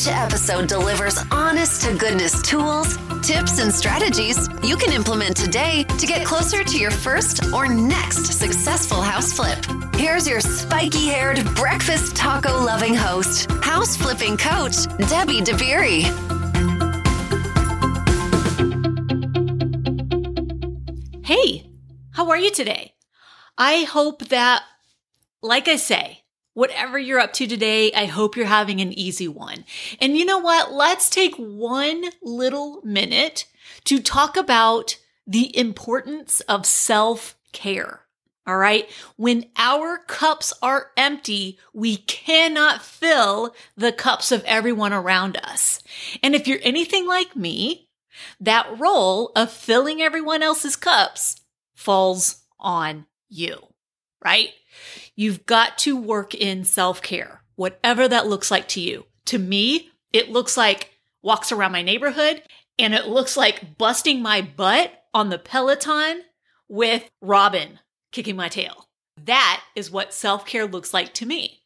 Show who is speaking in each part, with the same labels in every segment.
Speaker 1: Each episode delivers honest to goodness tools, tips, and strategies you can implement today to get closer to your first or next successful house flip. Here's your spiky haired, breakfast taco loving host, house flipping coach, Debbie DeBerry.
Speaker 2: Hey, how are you today? I hope that, like I say, whatever you're up to today, I hope you're having an easy one. And you know what? Let's take one little minute to talk about the importance of self care. All right. When our cups are empty, we cannot fill the cups of everyone around us. And if you're anything like me, that role of filling everyone else's cups falls on you, right? You've got to work in self care, whatever that looks like to you. To me, it looks like walks around my neighborhood and it looks like busting my butt on the Peloton with Robin kicking my tail. That is what self care looks like to me.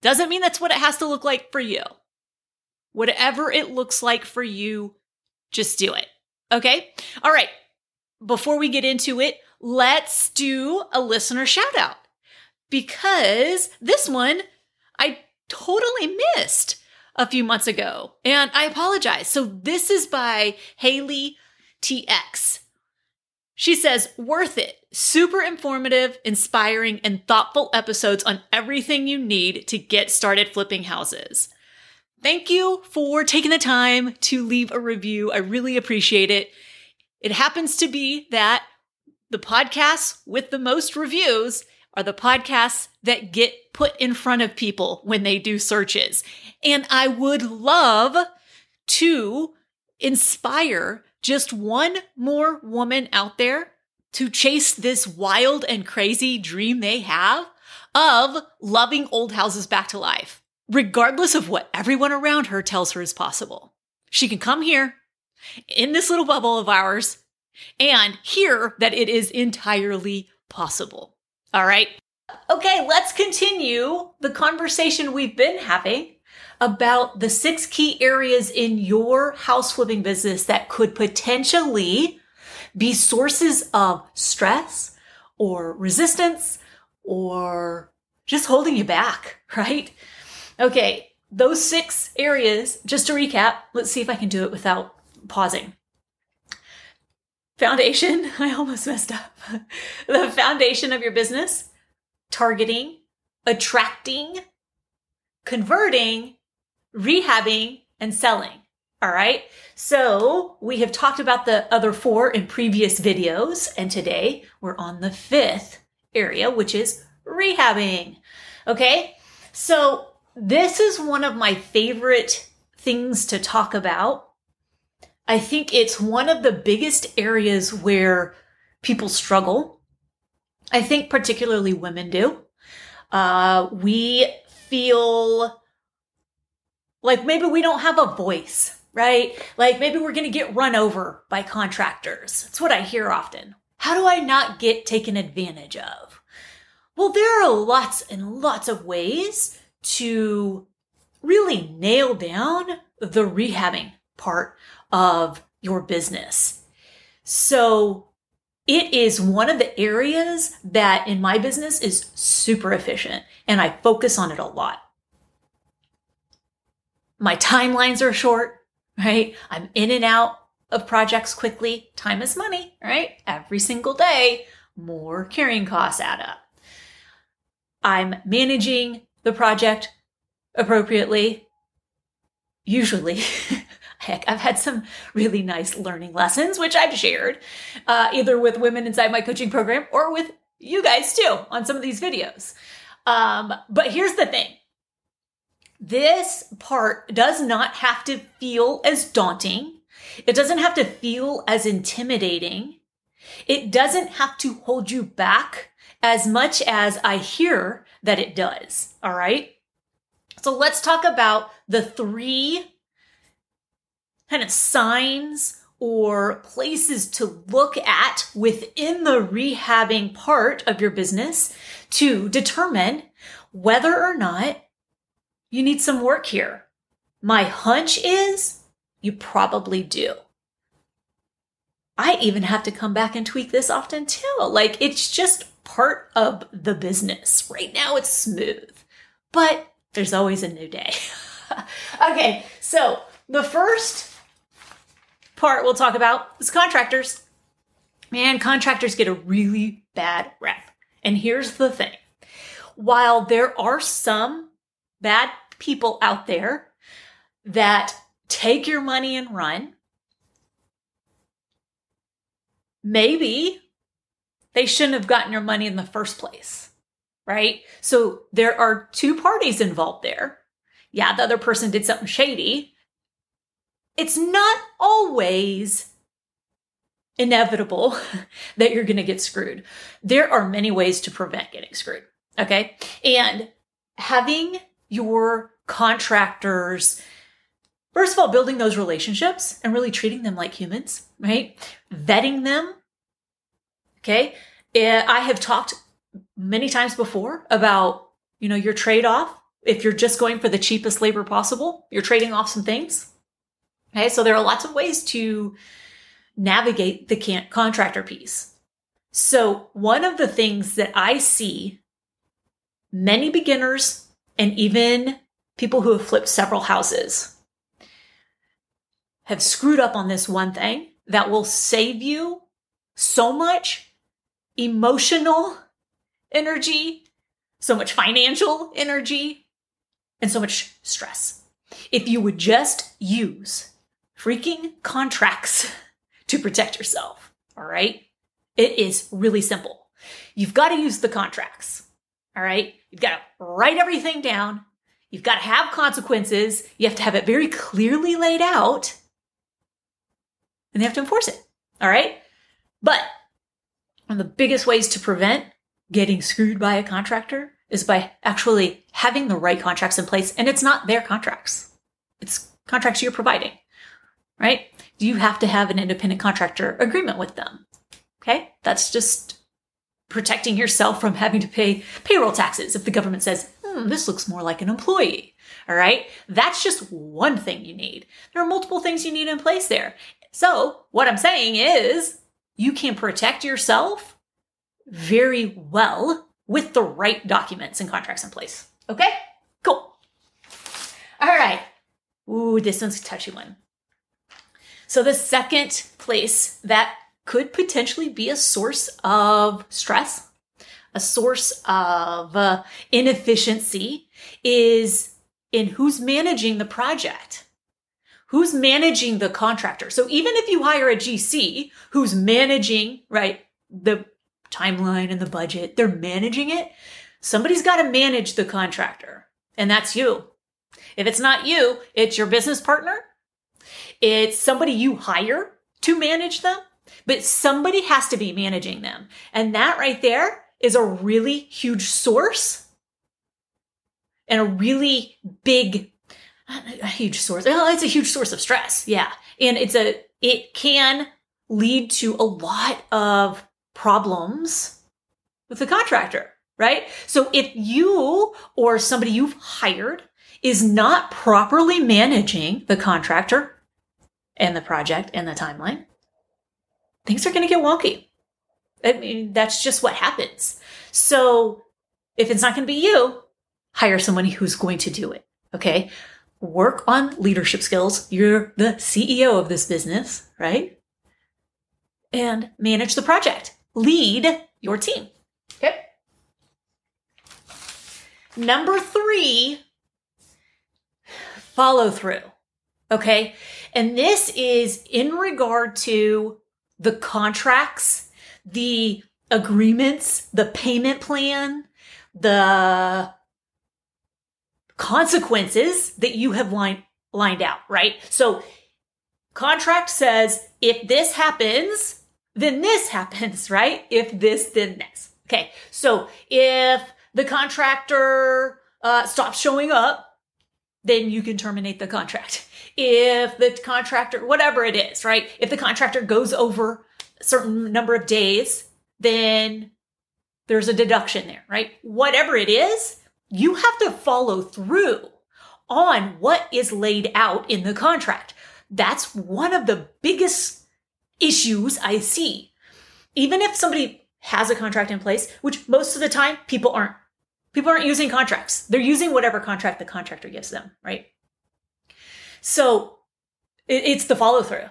Speaker 2: Doesn't mean that's what it has to look like for you. Whatever it looks like for you, just do it. Okay? All right. Before we get into it, let's do a listener shout out because this one I totally missed a few months ago and I apologize. So this is by Haley TX. She says, worth it. Super informative, inspiring, and thoughtful episodes on everything you need to get started flipping houses. Thank you for taking the time to leave a review. I really appreciate it. It happens to be that the podcasts with the most reviews are the podcasts that get put in front of people when they do searches. And I would love to inspire just one more woman out there to chase this wild and crazy dream they have of loving old houses back to life, regardless of what everyone around her tells her is possible. She can come here in this little bubble of ours and hear that it is entirely possible. All right. Okay, let's continue the conversation we've been having about the six key areas in your house flipping business that could potentially be sources of stress or resistance or just holding you back, right? Okay, those six areas, just to recap, let's see if I can do it without pausing. Foundation, I almost messed up. the foundation of your business, targeting, attracting, converting, rehabbing, and selling. All right. So we have talked about the other four in previous videos, and today we're on the fifth area, which is rehabbing. Okay. So this is one of my favorite things to talk about. I think it's one of the biggest areas where people struggle. I think particularly women do. Uh, we feel like maybe we don't have a voice, right? Like maybe we're going to get run over by contractors. That's what I hear often. How do I not get taken advantage of? Well, there are lots and lots of ways to really nail down the rehabbing part of your business. So it is one of the areas that in my business is super efficient and I focus on it a lot. My timelines are short, right? I'm in and out of projects quickly. Time is money, right? Every single day, more carrying costs add up. I'm managing the project appropriately. Usually, heck, I've had some really nice learning lessons, which I've shared uh, either with women inside my coaching program or with you guys too on some of these videos. Um, but here's the thing this part does not have to feel as daunting. It doesn't have to feel as intimidating. It doesn't have to hold you back as much as I hear that it does. All right. So let's talk about the three kind of signs or places to look at within the rehabbing part of your business to determine whether or not you need some work here. My hunch is you probably do. I even have to come back and tweak this often too. Like it's just part of the business. Right now it's smooth, but there's always a new day. okay, so the first part we'll talk about is contractors. Man, contractors get a really bad rep. And here's the thing while there are some bad people out there that take your money and run, maybe they shouldn't have gotten your money in the first place, right? So there are two parties involved there. Yeah, the other person did something shady. It's not always inevitable that you're going to get screwed. There are many ways to prevent getting screwed. Okay. And having your contractors, first of all, building those relationships and really treating them like humans, right? Vetting them. Okay. I have talked many times before about, you know, your trade off. If you're just going for the cheapest labor possible, you're trading off some things. Okay. So there are lots of ways to navigate the contractor piece. So one of the things that I see many beginners and even people who have flipped several houses have screwed up on this one thing that will save you so much emotional energy, so much financial energy, and so much stress. If you would just use freaking contracts to protect yourself, all right? It is really simple. You've got to use the contracts. All right. You've got to write everything down. You've got to have consequences. You have to have it very clearly laid out. And they have to enforce it. All right. But one of the biggest ways to prevent getting screwed by a contractor is by actually having the right contracts in place. And it's not their contracts, it's contracts you're providing, right? You have to have an independent contractor agreement with them. Okay. That's just protecting yourself from having to pay payroll taxes if the government says, hmm, this looks more like an employee. All right. That's just one thing you need. There are multiple things you need in place there. So what I'm saying is you can protect yourself very well with the right documents and contracts in place. Okay. Cool. All right. Ooh, this one's a touchy one. So the second place that could potentially be a source of stress, a source of uh, inefficiency is in who's managing the project. Who's managing the contractor? So even if you hire a GC who's managing, right, the timeline and the budget, they're managing it. Somebody's got to manage the contractor, and that's you. If it's not you, it's your business partner. It's somebody you hire to manage them but somebody has to be managing them. And that right there is a really huge source and a really big, a huge source. Well, it's a huge source of stress. Yeah. And it's a, it can lead to a lot of problems with the contractor, right? So if you or somebody you've hired is not properly managing the contractor and the project and the timeline, things are going to get wonky. I mean, that's just what happens. So if it's not going to be you, hire someone who's going to do it. Okay. Work on leadership skills. You're the CEO of this business, right? And manage the project. Lead your team. Okay. Number three, follow through. Okay. And this is in regard to the contracts, the agreements, the payment plan, the consequences that you have lined lined out, right? So contract says if this happens, then this happens, right? If this, then this. Okay. So if the contractor uh, stops showing up then you can terminate the contract. If the contractor, whatever it is, right? If the contractor goes over a certain number of days, then there's a deduction there, right? Whatever it is, you have to follow through on what is laid out in the contract. That's one of the biggest issues I see. Even if somebody has a contract in place, which most of the time people aren't. People aren't using contracts. They're using whatever contract the contractor gives them, right? So it's the follow through.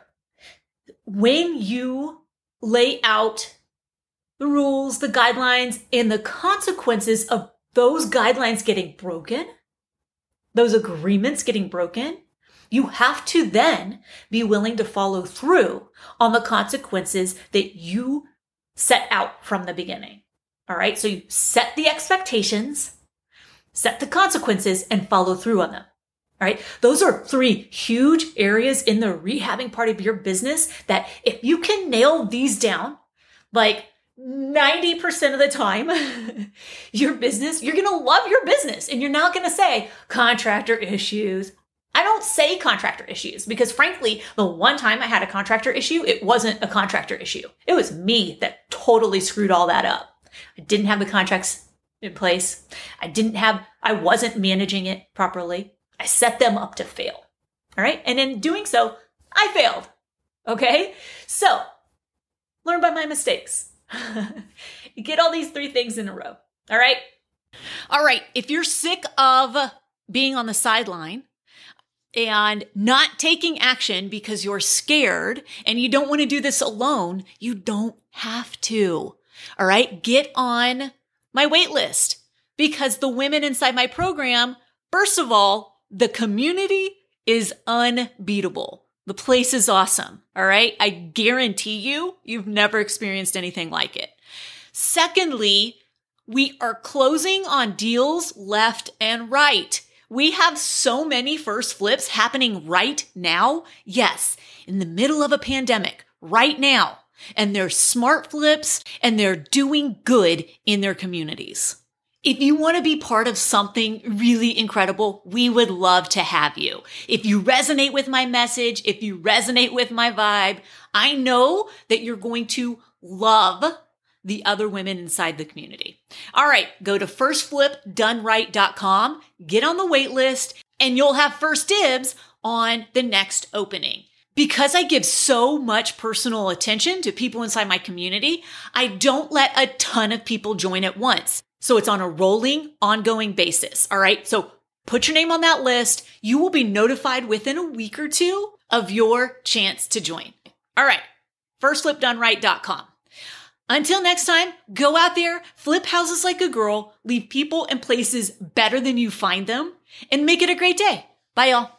Speaker 2: When you lay out the rules, the guidelines, and the consequences of those guidelines getting broken, those agreements getting broken, you have to then be willing to follow through on the consequences that you set out from the beginning. All right. So you set the expectations, set the consequences, and follow through on them. All right. Those are three huge areas in the rehabbing part of your business that if you can nail these down, like 90% of the time, your business, you're going to love your business and you're not going to say contractor issues. I don't say contractor issues because frankly, the one time I had a contractor issue, it wasn't a contractor issue. It was me that totally screwed all that up. I didn't have the contracts in place. I didn't have, I wasn't managing it properly. I set them up to fail. All right. And in doing so, I failed. Okay. So learn by my mistakes. you get all these three things in a row. All right. All right. If you're sick of being on the sideline and not taking action because you're scared and you don't want to do this alone, you don't have to. All right. Get on my wait list because the women inside my program, first of all, the community is unbeatable. The place is awesome. All right. I guarantee you, you've never experienced anything like it. Secondly, we are closing on deals left and right. We have so many first flips happening right now. Yes, in the middle of a pandemic, right now. And they're smart flips and they're doing good in their communities. If you want to be part of something really incredible, we would love to have you. If you resonate with my message, if you resonate with my vibe, I know that you're going to love the other women inside the community. All right, go to firstflipdoneright.com, get on the wait list, and you'll have first dibs on the next opening. Because I give so much personal attention to people inside my community, I don't let a ton of people join at once. So it's on a rolling, ongoing basis. All right. So put your name on that list. You will be notified within a week or two of your chance to join. All right. Firstflipdoneright.com. Until next time, go out there, flip houses like a girl, leave people and places better than you find them, and make it a great day. Bye, y'all.